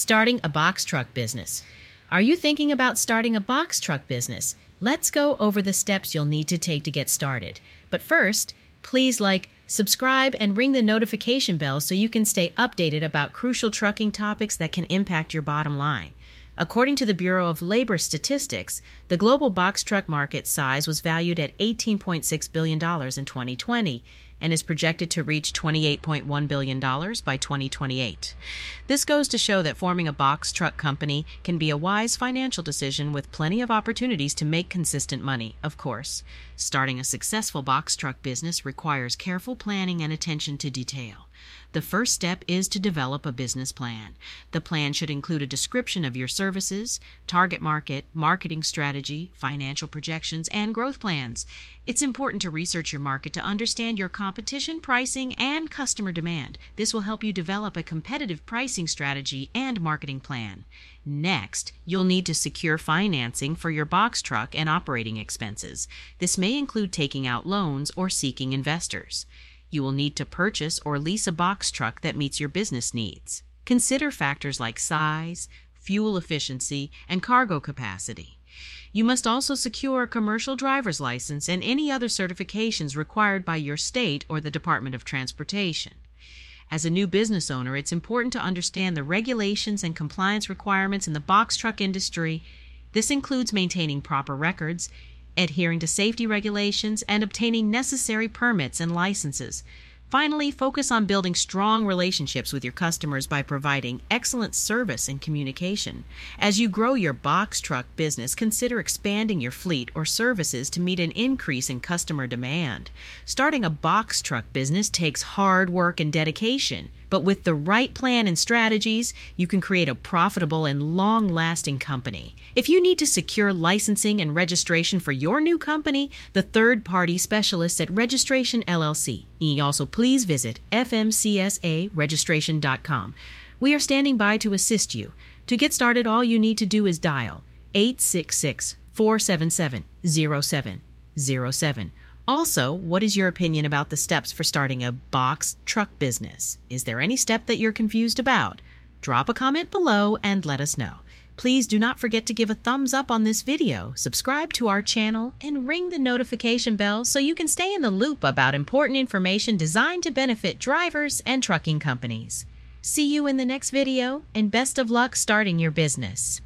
Starting a box truck business. Are you thinking about starting a box truck business? Let's go over the steps you'll need to take to get started. But first, please like, subscribe, and ring the notification bell so you can stay updated about crucial trucking topics that can impact your bottom line. According to the Bureau of Labor Statistics, the global box truck market size was valued at $18.6 billion in 2020 and is projected to reach $28.1 billion by 2028. This goes to show that forming a box truck company can be a wise financial decision with plenty of opportunities to make consistent money, of course. Starting a successful box truck business requires careful planning and attention to detail. The first step is to develop a business plan. The plan should include a description of your services, target market, marketing strategy, financial projections, and growth plans. It's important to research your market to understand your competition, pricing, and customer demand. This will help you develop a competitive pricing strategy and marketing plan. Next, you'll need to secure financing for your box truck and operating expenses. This may include taking out loans or seeking investors. You will need to purchase or lease a box truck that meets your business needs. Consider factors like size, fuel efficiency, and cargo capacity. You must also secure a commercial driver's license and any other certifications required by your state or the Department of Transportation. As a new business owner, it's important to understand the regulations and compliance requirements in the box truck industry. This includes maintaining proper records, adhering to safety regulations, and obtaining necessary permits and licenses. Finally, focus on building strong relationships with your customers by providing excellent service and communication. As you grow your box truck business, consider expanding your fleet or services to meet an increase in customer demand. Starting a box truck business takes hard work and dedication. But with the right plan and strategies, you can create a profitable and long lasting company. If you need to secure licensing and registration for your new company, the third party specialists at Registration LLC. Also, please visit fmcsaregistration.com. We are standing by to assist you. To get started, all you need to do is dial 866 477 0707 also, what is your opinion about the steps for starting a box truck business? Is there any step that you're confused about? Drop a comment below and let us know. Please do not forget to give a thumbs up on this video, subscribe to our channel, and ring the notification bell so you can stay in the loop about important information designed to benefit drivers and trucking companies. See you in the next video, and best of luck starting your business.